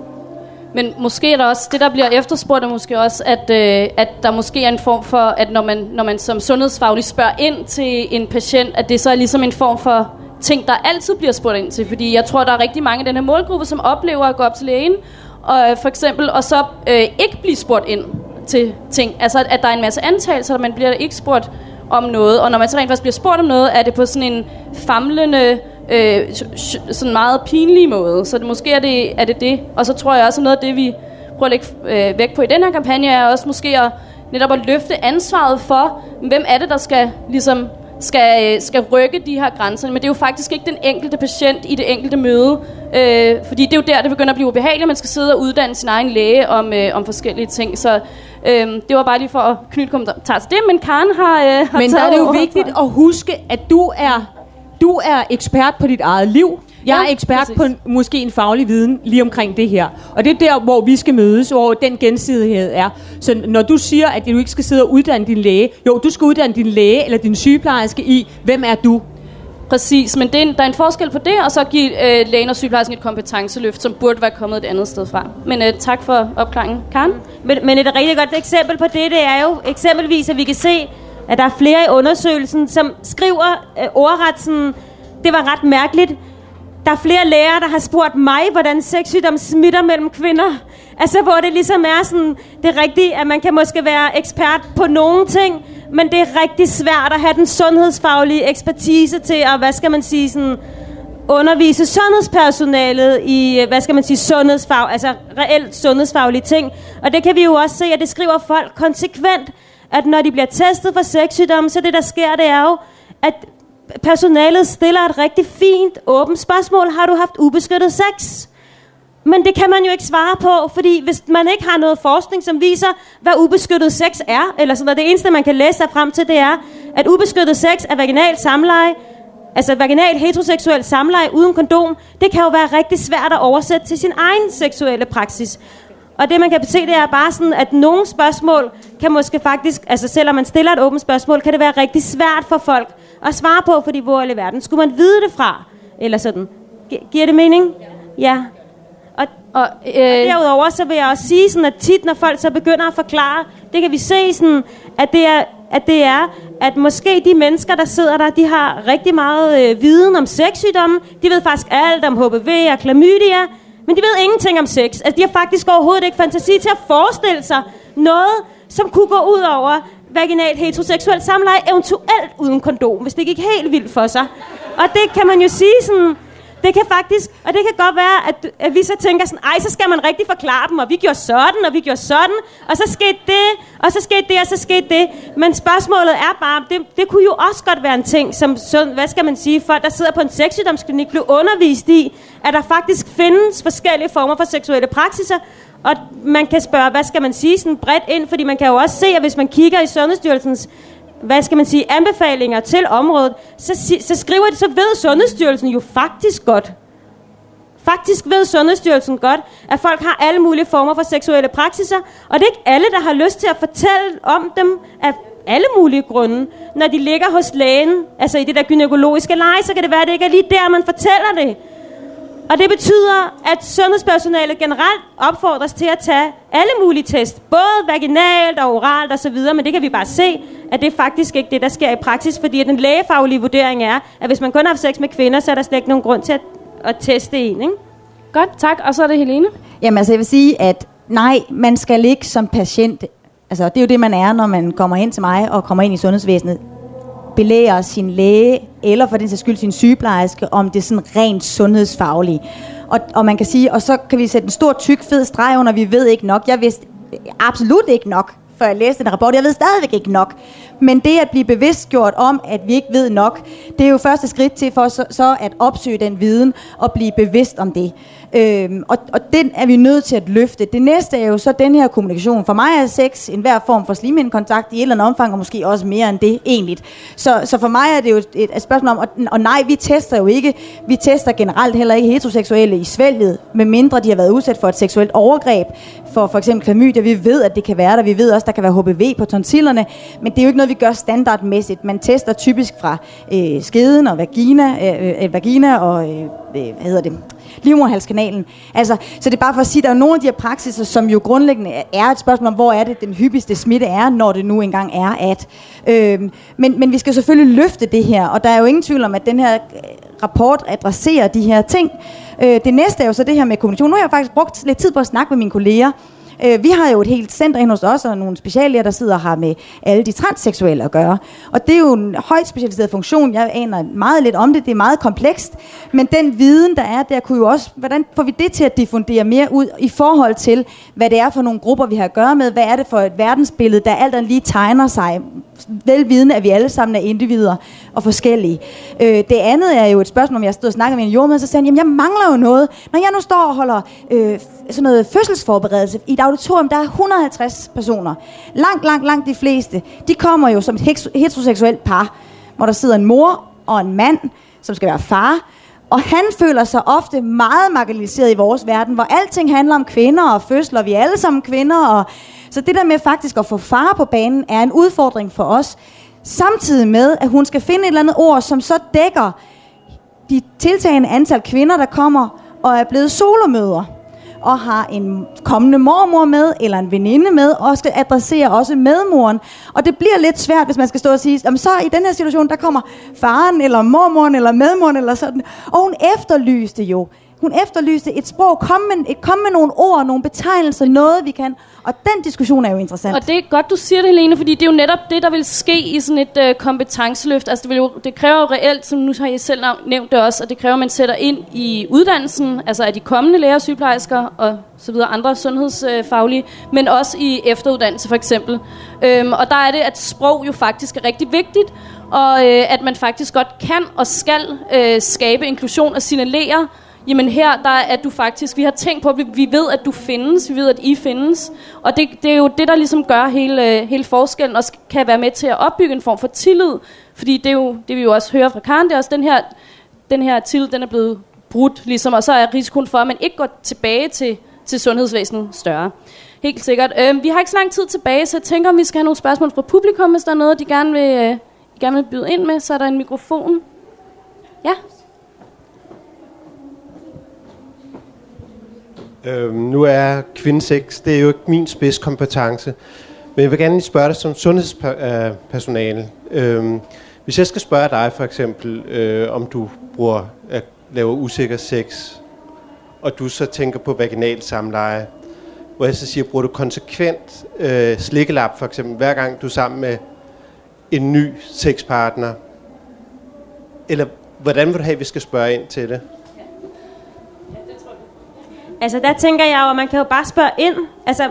Men måske er der også, det der bliver efterspurgt, er måske også, at, øh, at der måske er en form for, at når man, når man som sundhedsfaglig spørger ind til en patient, at det så er ligesom en form for ting, der altid bliver spurgt ind til. Fordi jeg tror, der er rigtig mange i den her målgruppe, som oplever at gå op til lægen, og øh, for eksempel, og så øh, ikke blive spurgt ind til ting. Altså, at, at der er en masse antagelser, og man bliver ikke spurgt om noget. Og når man så rent faktisk bliver spurgt om noget, er det på sådan en famlende, øh, sådan meget pinlig måde. Så det, måske er det, er det det. Og så tror jeg også, at noget af det, vi prøver at lægge øh, væk på i den her kampagne, er også måske at netop at løfte ansvaret for, hvem er det, der skal ligesom skal, øh, skal rykke de her grænser. Men det er jo faktisk ikke den enkelte patient i det enkelte møde. Øh, fordi det er jo der, det begynder at blive ubehageligt. Man skal sidde og uddanne sin egen læge om, øh, om forskellige ting. Så øh, det var bare lige for at knytte kommentar til det. Men Karen har, øh, har Men der er det jo over. vigtigt at huske, at du er, du er ekspert på dit eget liv. Jeg Ja, er ekspert præcis. på en, måske en faglig viden lige omkring det her. Og det er der, hvor vi skal mødes, hvor den gensidighed er. Så når du siger, at du ikke skal sidde og uddanne din læge, jo, du skal uddanne din læge eller din sygeplejerske i, hvem er du? Præcis, men det er en, der er en forskel på det, og så give øh, lægen og sygeplejersken et kompetenceløft, som burde være kommet et andet sted fra. Men øh, tak for opklaringen. Karen? Men, men et rigtig godt eksempel på det, det er jo eksempelvis, at vi kan se, at der er flere i undersøgelsen, som skriver øh, ordret sådan, det var ret mærkeligt. Der er flere læger, der har spurgt mig, hvordan sexsygdom smitter mellem kvinder. Altså, hvor det ligesom er sådan, det er rigtigt, at man kan måske være ekspert på nogle ting, men det er rigtig svært at have den sundhedsfaglige ekspertise til at, hvad skal man sige, sådan, undervise sundhedspersonalet i, øh, hvad skal man sige, sundhedsfag, altså reelt sundhedsfaglige ting. Og det kan vi jo også se, at det skriver folk konsekvent, at når de bliver testet for sexsygdomme, så det der sker, det er jo, at personalet stiller et rigtig fint, åbent spørgsmål. Har du haft ubeskyttet sex? Men det kan man jo ikke svare på, fordi hvis man ikke har noget forskning, som viser, hvad ubeskyttet sex er, eller sådan noget, det eneste, man kan læse sig frem til, det er, at ubeskyttet sex er vaginal samleje, altså vaginal heteroseksuel samleje uden kondom, det kan jo være rigtig svært at oversætte til sin egen seksuelle praksis. Og det, man kan se, det er bare sådan, at nogle spørgsmål kan måske faktisk, altså selvom man stiller et åbent spørgsmål, kan det være rigtig svært for folk at svare på, fordi hvor i verden skulle man vide det fra? Eller sådan. Gi- giver det mening? Ja. Og, Og, og øh, derudover så vil jeg også sige, sådan, at tit når folk så begynder at forklare, det kan vi se, sådan, at, det er, at det er, at måske de mennesker, der sidder der, de har rigtig meget øh, viden om sexsygdomme. De ved faktisk alt om HPV og klamydia, men de ved ingenting om sex. Altså, de har faktisk overhovedet ikke fantasi til at forestille sig noget, som kunne gå ud over vaginalt heteroseksuelt samleje, eventuelt uden kondom, hvis det gik helt vildt for sig. Og det kan man jo sige sådan, det kan faktisk, og det kan godt være, at, at vi så tænker sådan, ej, så skal man rigtig forklare dem, og vi gjorde sådan, og vi gjorde sådan, og så skete det, og så skete det, og så skete det. Men spørgsmålet er bare, det, det kunne jo også godt være en ting, som, hvad skal man sige, folk, der sidder på en sexsygdomsklinik, blev undervist i, at der faktisk findes forskellige former for seksuelle praksiser, og man kan spørge, hvad skal man sige sådan bredt ind, fordi man kan jo også se, at hvis man kigger i Sundhedsstyrelsens hvad skal man sige, anbefalinger til området, så, så skriver de, så ved Sundhedsstyrelsen jo faktisk godt, Faktisk ved Sundhedsstyrelsen godt, at folk har alle mulige former for seksuelle praksiser, og det er ikke alle, der har lyst til at fortælle om dem af alle mulige grunde. Når de ligger hos lægen, altså i det der gynækologiske leje, så kan det være, at det ikke er lige der, man fortæller det. Og det betyder, at sundhedspersonalet generelt opfordres til at tage alle mulige test, både vaginalt og oralt osv., men det kan vi bare se, at det er faktisk ikke det, der sker i praksis, fordi at den lægefaglige vurdering er, at hvis man kun har haft sex med kvinder, så er der slet ikke nogen grund til at, at teste en. Ikke? godt, tak. Og så er det Helene. Jamen altså, jeg vil sige, at nej, man skal ikke som patient, altså det er jo det, man er, når man kommer ind til mig og kommer ind i sundhedsvæsenet, belæger sin læge, eller for den sags skyld sin sygeplejerske, om det sådan rent sundhedsfaglige. Og, og man kan sige, og så kan vi sætte en stor, tyk, fed streg under, vi ved ikke nok. Jeg vidste absolut ikke nok, før jeg læste den rapport. Jeg ved stadigvæk ikke nok. Men det at blive bevidstgjort om, at vi ikke ved nok, det er jo første skridt til for så, så at opsøge den viden og blive bevidst om det. Øhm, og, og den er vi nødt til at løfte. Det næste er jo så den her kommunikation. For mig er sex en hver form for slimhindkontakt i et eller andet omfang, og måske også mere end det egentlig. Så, så for mig er det jo et, et spørgsmål om, og, og nej, vi tester jo ikke, vi tester generelt heller ikke heteroseksuelle i svælget, medmindre de har været udsat for et seksuelt overgreb, for for eksempel klamydia. Vi ved, at det kan være der. Vi ved også, at der kan være HPV på tonsillerne, men det er jo ikke noget, vi gør standardmæssigt. Man tester typisk fra øh, skeden og vagina, øh, øh, vagina og, øh, øh hvad hedder det, livmoderhalskanalen. Altså, så det er bare for at sige, at der er nogle af de her praksiser, som jo grundlæggende er et spørgsmål om, hvor er det den hyppigste smitte er, når det nu engang er at. Øhm, men, men vi skal selvfølgelig løfte det her, og der er jo ingen tvivl om, at den her øh, rapport adresserer de her ting. Øh, det næste er jo så det her med kommunikation. Nu har jeg faktisk brugt lidt tid på at snakke med mine kolleger, Øh, vi har jo et helt center inde hos os, og nogle speciallæger, der sidder her med alle de transseksuelle at gøre. Og det er jo en højt specialiseret funktion. Jeg aner meget lidt om det. Det er meget komplekst. Men den viden, der er der, kunne jo også... Hvordan får vi det til at diffundere mere ud i forhold til, hvad det er for nogle grupper, vi har at gøre med? Hvad er det for et verdensbillede, der alt andet lige tegner sig? Velvidende, at vi alle sammen er individer og forskellige. Øh, det andet er jo et spørgsmål, om jeg stod og snakkede med en jordmand, så sagde han, jamen jeg mangler jo noget. Når jeg nu står og holder øh, sådan noget fødselsforberedelse i et auditorium, der er 150 personer. Langt, langt, langt de fleste, de kommer jo som et heteroseksuelt par, hvor der sidder en mor og en mand, som skal være far, og han føler sig ofte meget marginaliseret i vores verden, hvor alting handler om kvinder og fødsler, vi er alle sammen kvinder. Og så det der med faktisk at få far på banen, er en udfordring for os. Samtidig med, at hun skal finde et eller andet ord, som så dækker de tiltagende antal kvinder, der kommer og er blevet solomøder og har en kommende mormor med, eller en veninde med, og skal adressere også medmoren. Og det bliver lidt svært, hvis man skal stå og sige, jamen så i den her situation, der kommer faren, eller mormoren, eller medmoren, eller sådan. Og hun efterlyste jo, hun efterlyste et sprog, kom med, et, kom med nogle ord, nogle betegnelser, noget vi kan. Og den diskussion er jo interessant. Og det er godt, du siger det, Helene, fordi det er jo netop det, der vil ske i sådan et øh, kompetenceløft. Altså, det, vil jo, det kræver jo reelt, som nu har jeg selv nævnt det også, at det kræver, at man sætter ind i uddannelsen, altså af de kommende læger sygeplejersker og så videre, andre sundhedsfaglige, men også i efteruddannelse for eksempel. Øhm, og der er det, at sprog jo faktisk er rigtig vigtigt, og øh, at man faktisk godt kan og skal øh, skabe inklusion og signalere, jamen her der er du faktisk, vi har tænkt på, at vi, vi ved, at du findes, vi ved, at I findes. Og det, det er jo det, der ligesom gør hele, hele forskellen, og kan være med til at opbygge en form for tillid. Fordi det er jo, det vi jo også hører fra Karen, det er også den her, den her tillid, den er blevet brudt, ligesom, og så er risikoen for, at man ikke går tilbage til, til sundhedsvæsenet større. Helt sikkert. Øh, vi har ikke så lang tid tilbage, så jeg tænker, om vi skal have nogle spørgsmål fra publikum, hvis der er noget, de gerne vil, øh, gerne vil byde ind med, så er der en mikrofon. Ja. Øhm, nu er kvindesex, det er jo ikke min spidskompetence, men jeg vil gerne lige spørge dig som sundhedspersonale. Øhm, hvis jeg skal spørge dig for eksempel, øh, om du bruger, øh, at lave usikker sex, og du så tænker på vaginal samleje, hvor jeg så siger, bruger du konsekvent øh, slikkelap for eksempel, hver gang du er sammen med en ny sexpartner? Eller hvordan vil du have, at vi skal spørge ind til det? Altså, der tænker jeg jo, at man kan jo bare spørge ind. Altså,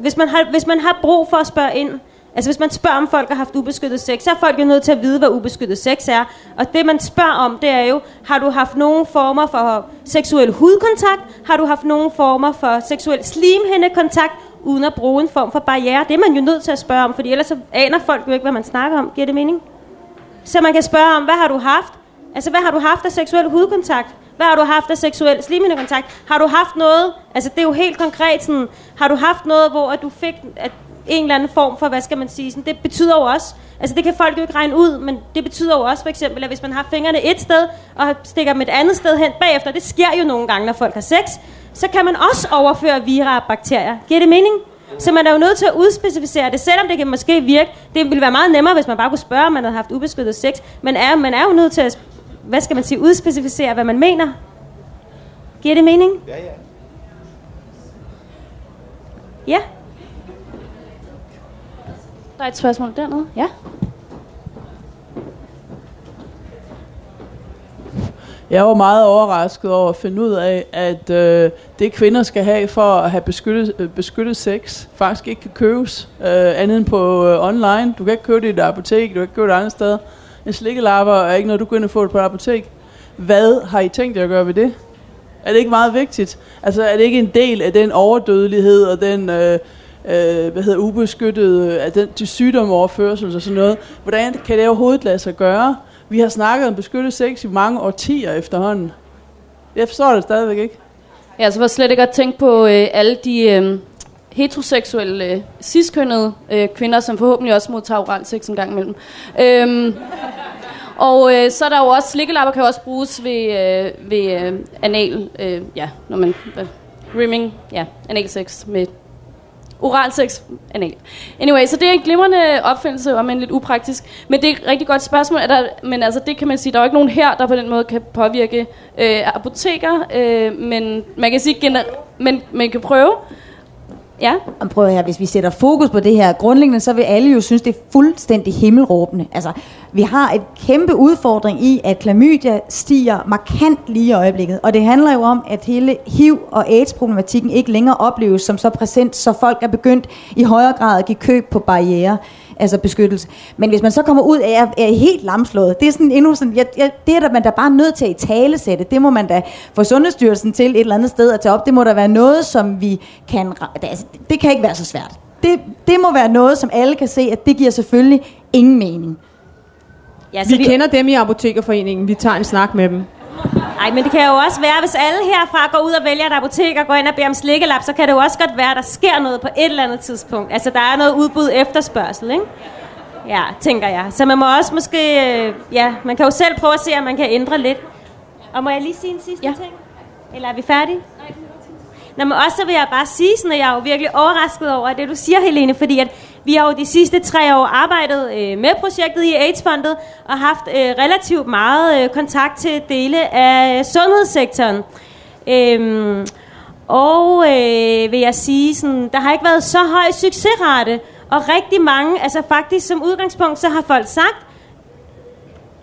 hvis man har, hvis man har brug for at spørge ind, altså hvis man spørger, om folk har haft ubeskyttet sex, så er folk jo nødt til at vide, hvad ubeskyttet sex er. Og det, man spørger om, det er jo, har du haft nogen former for seksuel hudkontakt? Har du haft nogen former for seksuel slimhændekontakt? uden at bruge en form for barriere. Det er man jo nødt til at spørge om, for ellers så aner folk jo ikke, hvad man snakker om. Giver det mening? Så man kan spørge om, hvad har du haft? Altså, hvad har du haft af seksuel hudkontakt? Hvad har du haft af seksuel slimhindekontakt? Har du haft noget, altså det er jo helt konkret sådan, har du haft noget, hvor at du fik at en eller anden form for, hvad skal man sige, sådan, det betyder jo også, altså det kan folk jo ikke regne ud, men det betyder jo også for eksempel, at hvis man har fingrene et sted, og stikker dem et andet sted hen bagefter, det sker jo nogle gange, når folk har sex, så kan man også overføre vira og bakterier. Giver det mening? Så man er jo nødt til at udspecificere det, selvom det kan måske virke. Det ville være meget nemmere, hvis man bare kunne spørge, om man havde haft ubeskyttet sex. Men er, man er jo nødt til at, hvad skal man sige, udspecificere, hvad man mener. Giver det mening? Ja, ja. Ja. Der er et spørgsmål dernede. Ja. Jeg var meget overrasket over at finde ud af, at øh, det kvinder skal have for at have beskyttet, øh, beskyttet sex, faktisk ikke kan købes øh, andet end på øh, online. Du kan ikke købe det i et apotek, du kan ikke købe det andre steder. En slikkelapper er ikke noget, du kan få det på et apotek. Hvad har I tænkt jer at gøre ved det? Er det ikke meget vigtigt? Altså er det ikke en del af den overdødelighed og den... Øh, øh, hvad hedder ubeskyttede, af den, de sygdomoverførsel og sådan noget. Hvordan kan det overhovedet lade sig gøre? Vi har snakket om beskyttet sex i mange årtier efterhånden. Jeg forstår det stadigvæk ikke. Ja, så var slet ikke at tænke på øh, alle de øh, heteroseksuelle, øh, ciskønnede øh, kvinder, som forhåbentlig også modtager oral sex en gang imellem. Øhm, og øh, så er der jo også, slikkelapper kan også bruges ved, øh, ved øh, anal, øh, ja, når man, øh, rimming, ja, anal sex med Oral sex, anal. Anyway, så det er en glimrende opfindelse, om en lidt upraktisk. Men det er et rigtig godt spørgsmål. Er der, men altså, det kan man sige, der er jo ikke nogen her, der på den måde kan påvirke øh, apoteker. Øh, men man kan sige, gener- men man kan prøve. Ja. Og prøv her, hvis vi sætter fokus på det her grundlæggende, så vil alle jo synes, det er fuldstændig himmelråbende. Altså, vi har et kæmpe udfordring i, at klamydia stiger markant lige i øjeblikket. Og det handler jo om, at hele HIV- og AIDS-problematikken ikke længere opleves som så præsent, så folk er begyndt i højere grad at give køb på barriere altså beskyttelse. Men hvis man så kommer ud af er, er helt lamslået, det er sådan endnu sådan, ja, ja, det er der, man da bare nødt til at tale sætte. Det må man da få Sundhedsstyrelsen til et eller andet sted at tage op. Det må da være noget, som vi kan... Det, altså, det kan ikke være så svært. Det, det må være noget, som alle kan se, at det giver selvfølgelig ingen mening. Ja, så vi, vi kender dem i Apotekerforeningen. Vi tager en snak med dem. Nej, men det kan jo også være, hvis alle herfra går ud og vælger et apotek og går ind og beder om slikkelap, så kan det jo også godt være, at der sker noget på et eller andet tidspunkt. Altså, der er noget udbud efterspørgsel, ikke? Ja, tænker jeg. Så man må også måske... Øh, ja, man kan jo selv prøve at se, om man kan ændre lidt. Og må jeg lige sige en sidste ja. ting? Eller er vi færdige? Nej, Nå, men også så vil jeg bare sige, sådan, at jeg er jo virkelig overrasket over det, du siger, Helene, fordi at vi har jo de sidste tre år arbejdet øh, med projektet i AIDS-fondet og haft øh, relativt meget øh, kontakt til dele af sundhedssektoren. Øhm, og øh, vil jeg sige, sådan, der har ikke været så høj succesrate, og rigtig mange, altså faktisk som udgangspunkt, så har folk sagt,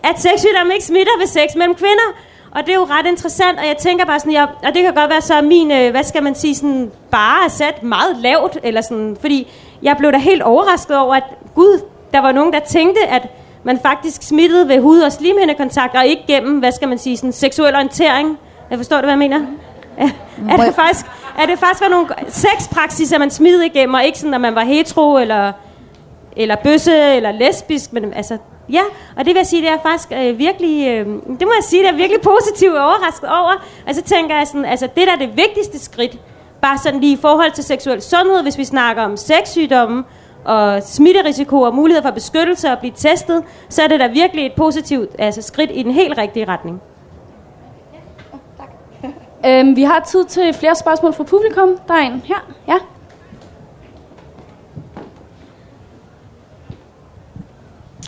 at sexsygdomme ikke smitter ved sex mellem kvinder. Og det er jo ret interessant, og jeg tænker bare sådan, jeg, og det kan godt være så min, øh, hvad skal man sige, sådan, bare er sat meget lavt, eller sådan, fordi jeg blev da helt overrasket over, at gud, der var nogen, der tænkte, at man faktisk smittede ved hud- og slimhændekontakt, og ikke gennem, hvad skal man sige, sådan seksuel orientering. Jeg forstår det, hvad jeg mener? Ja. Er det faktisk, er det faktisk var nogle sexpraksiser, man smittede igennem, og ikke sådan, at man var hetero, eller, eller bøsse, eller lesbisk, men altså, Ja, og det vil jeg sige, det er faktisk øh, virkelig, øh, det må jeg sige, det er virkelig positivt overrasket over. Og så tænker jeg sådan, altså det der er det vigtigste skridt, bare sådan lige i forhold til seksuel sundhed, hvis vi snakker om sexsygdomme, og smitterisiko og mulighed for beskyttelse og blive testet, så er det da virkelig et positivt altså skridt i den helt rigtige retning. Tak. Øhm, vi har tid til flere spørgsmål fra publikum. Der er en her. Ja.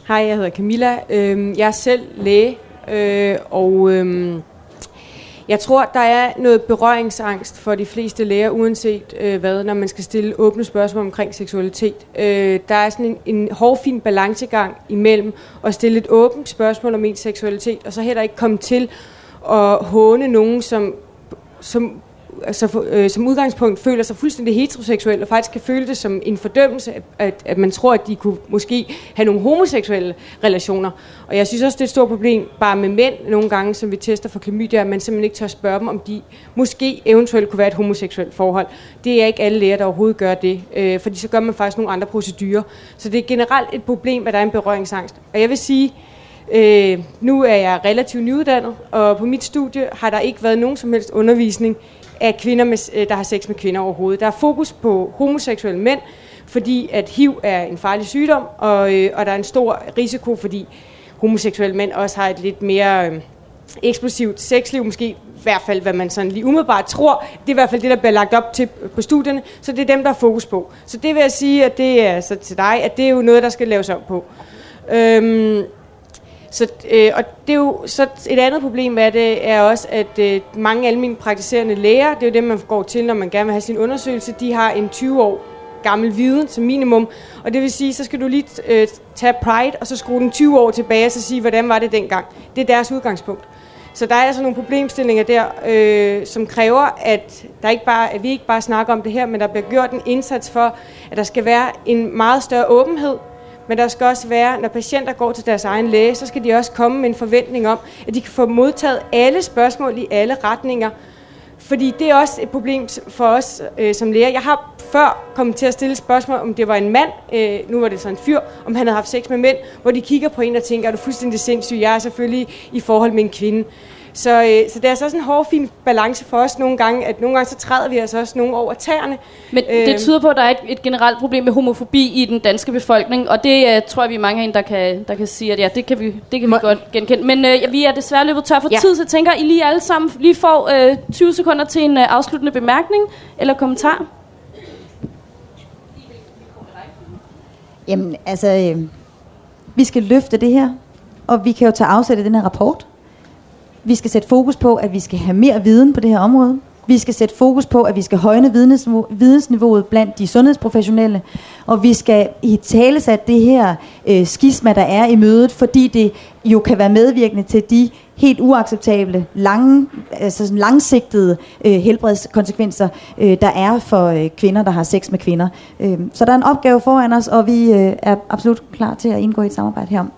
Hej, jeg hedder Camilla. Øhm, jeg er selv læge, øh, og øhm, jeg tror, der er noget berøringsangst for de fleste læger, uanset øh, hvad, når man skal stille åbne spørgsmål omkring seksualitet. Øh, der er sådan en, en hårfin balancegang imellem at stille et åbent spørgsmål om ens seksualitet, og så heller ikke komme til at håne nogen, som, som altså, øh, som udgangspunkt føler sig fuldstændig heteroseksuel, og faktisk kan føle det som en fordømmelse, at, at, at man tror, at de kunne måske have nogle homoseksuelle relationer. Og jeg synes også, det er et stort problem, bare med mænd nogle gange, som vi tester for klamydia, at man simpelthen ikke tør spørge dem, om de måske eventuelt kunne være et homoseksuelt forhold. Det er ikke alle læger, der overhovedet gør det, øh, fordi så gør man faktisk nogle andre procedurer. Så det er generelt et problem, at der er en berøringsangst. Og jeg vil sige, Øh, nu er jeg relativt nyuddannet, og på mit studie har der ikke været nogen som helst undervisning af kvinder, med, øh, der har sex med kvinder overhovedet. Der er fokus på homoseksuelle mænd, fordi at HIV er en farlig sygdom, og, øh, og der er en stor risiko, fordi homoseksuelle mænd også har et lidt mere øh, eksplosivt sexliv, måske i hvert fald, hvad man sådan lige umiddelbart tror. Det er i hvert fald det, der bliver lagt op til øh, på studierne, så det er dem, der er fokus på. Så det vil jeg sige, at det er så til dig, at det er jo noget, der skal laves op på. Øhm, så, øh, og det er jo så et andet problem af det er også, at øh, mange almindelige praktiserende læger, det er jo dem, man går til, når man gerne vil have sin undersøgelse, de har en 20 år gammel viden som minimum. Og det vil sige, så skal du lige øh, tage Pride, og så skrue den 20 år tilbage, og så sige, hvordan var det dengang. Det er deres udgangspunkt. Så der er altså nogle problemstillinger der, øh, som kræver, at, der ikke bare, at vi ikke bare snakker om det her, men der bliver gjort en indsats for, at der skal være en meget større åbenhed men der skal også være, når patienter går til deres egen læge, så skal de også komme med en forventning om, at de kan få modtaget alle spørgsmål i alle retninger. Fordi det er også et problem for os øh, som læger. Jeg har før kommet til at stille spørgsmål, om det var en mand, øh, nu var det så en fyr, om han havde haft sex med mænd, hvor de kigger på en og tænker, er du fuldstændig sindssyg? Jeg er selvfølgelig i forhold med en kvinde. Så, øh, så det er så sådan en hård, fin balance for os nogle gange, at nogle gange så træder vi altså også nogle over tæerne. Men øh, det tyder på, at der er et, et generelt problem med homofobi i den danske befolkning, og det uh, tror jeg, vi er mange af der kan, der kan sige, at ja, det kan vi, det kan vi godt genkende. Men ja, vi er desværre løbet tør for ja. tid, så jeg tænker, I lige alle sammen lige får uh, 20 sekunder til en uh, afsluttende bemærkning eller kommentar. Jamen, altså, øh, vi skal løfte det her, og vi kan jo tage afsæt i den her rapport. Vi skal sætte fokus på, at vi skal have mere viden på det her område. Vi skal sætte fokus på, at vi skal højne vidensniveauet blandt de sundhedsprofessionelle, og vi skal i talesat det her øh, skisma, der er i mødet, fordi det jo kan være medvirkende til de helt uacceptable, lange, altså sådan langsigtede øh, helbredskonsekvenser, øh, der er for øh, kvinder, der har sex med kvinder. Øh, så der er en opgave foran os, og vi øh, er absolut klar til at indgå i et samarbejde herom.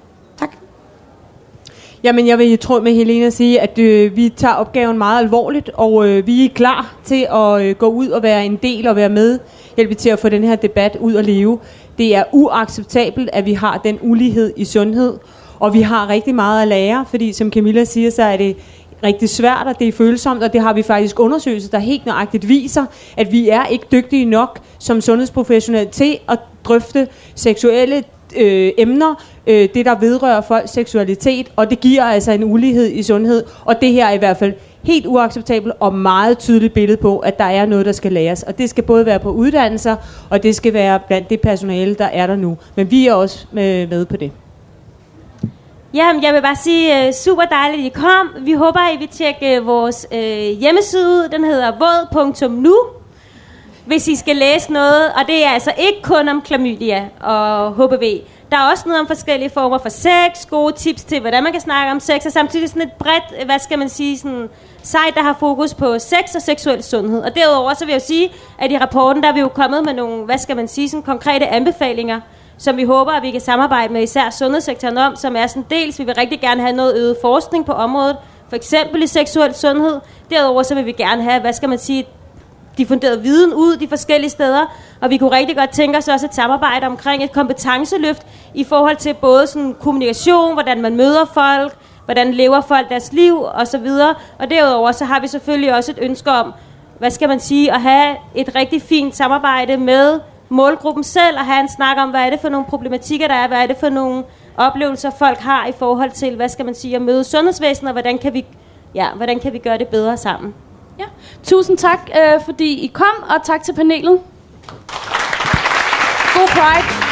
Jamen, jeg vil i tråd med Helena sige, at øh, vi tager opgaven meget alvorligt, og øh, vi er klar til at øh, gå ud og være en del og være med, hjælpe til at få den her debat ud og leve. Det er uacceptabelt, at vi har den ulighed i sundhed, og vi har rigtig meget at lære, fordi som Camilla siger, så er det rigtig svært, og det er følsomt, og det har vi faktisk undersøgelser, der helt nøjagtigt viser, at vi er ikke dygtige nok som sundhedsprofessionelle til at drøfte seksuelle øh, emner, øh, det der vedrører folks seksualitet, og det giver altså en ulighed i sundhed, og det her er i hvert fald helt uacceptabelt og meget tydeligt billede på, at der er noget, der skal læres. Og det skal både være på uddannelser, og det skal være blandt det personale, der er der nu. Men vi er også med, med på det. Jamen, jeg vil bare sige, uh, super dejligt, at I kom. Vi håber, at I vil tjekke øh, vores uh, hjemmeside ud. Den hedder våd.nu. Hvis I skal læse noget, og det er altså ikke kun om klamydia og HPV. Der er også noget om forskellige former for sex, gode tips til, hvordan man kan snakke om sex, og samtidig sådan et bredt, hvad skal man sige, sådan site, der har fokus på sex og seksuel sundhed. Og derudover så vil jeg sige, at i rapporten, der er vi jo kommet med nogle, hvad skal man sige, sådan konkrete anbefalinger, som vi håber, at vi kan samarbejde med især sundhedssektoren om, som er sådan dels, vi vil rigtig gerne have noget øget forskning på området, for eksempel i seksuel sundhed. Derudover så vil vi gerne have, hvad skal man sige, diffunderet viden ud de forskellige steder, og vi kunne rigtig godt tænke os også et samarbejde omkring et kompetenceløft i forhold til både sådan kommunikation, hvordan man møder folk, hvordan lever folk deres liv osv. Og derudover så har vi selvfølgelig også et ønske om, hvad skal man sige, at have et rigtig fint samarbejde med målgruppen selv, og have en snak om, hvad er det for nogle problematikker, der er, hvad er det for nogle oplevelser, folk har i forhold til, hvad skal man sige, at møde sundhedsvæsenet, og hvordan kan vi, ja, hvordan kan vi gøre det bedre sammen. Ja. Tusind tak, øh, fordi I kom, og tak til panelet. God Pride.